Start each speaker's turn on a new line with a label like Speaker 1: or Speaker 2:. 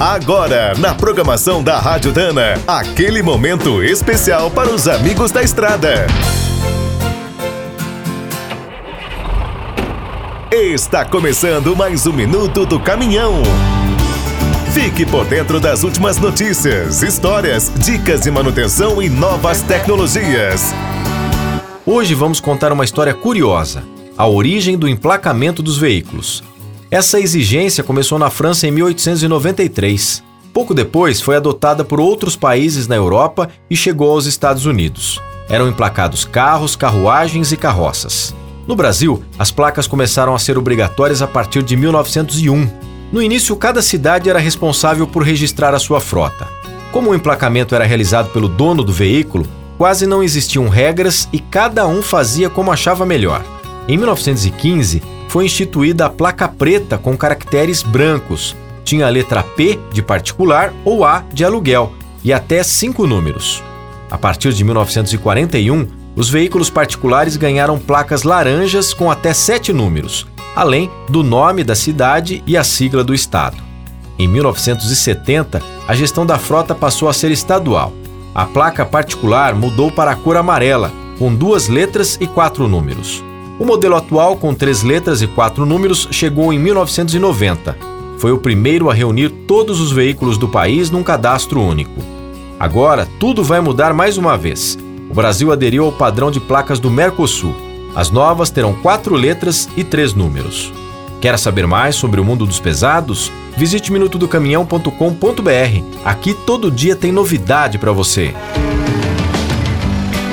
Speaker 1: Agora, na programação da Rádio Dana, aquele momento especial para os amigos da estrada. Está começando mais um minuto do caminhão. Fique por dentro das últimas notícias, histórias, dicas de manutenção e novas tecnologias.
Speaker 2: Hoje vamos contar uma história curiosa: a origem do emplacamento dos veículos. Essa exigência começou na França em 1893. Pouco depois foi adotada por outros países na Europa e chegou aos Estados Unidos. Eram emplacados carros, carruagens e carroças. No Brasil, as placas começaram a ser obrigatórias a partir de 1901. No início, cada cidade era responsável por registrar a sua frota. Como o emplacamento era realizado pelo dono do veículo, quase não existiam regras e cada um fazia como achava melhor. Em 1915, foi instituída a placa preta com caracteres brancos. Tinha a letra P de particular ou A de aluguel e até cinco números. A partir de 1941, os veículos particulares ganharam placas laranjas com até sete números, além do nome da cidade e a sigla do estado. Em 1970, a gestão da frota passou a ser estadual. A placa particular mudou para a cor amarela, com duas letras e quatro números. O modelo atual, com três letras e quatro números, chegou em 1990. Foi o primeiro a reunir todos os veículos do país num cadastro único. Agora, tudo vai mudar mais uma vez. O Brasil aderiu ao padrão de placas do Mercosul. As novas terão quatro letras e três números. Quer saber mais sobre o mundo dos pesados? Visite minutodocaminhão.com.br. Aqui todo dia tem novidade para você.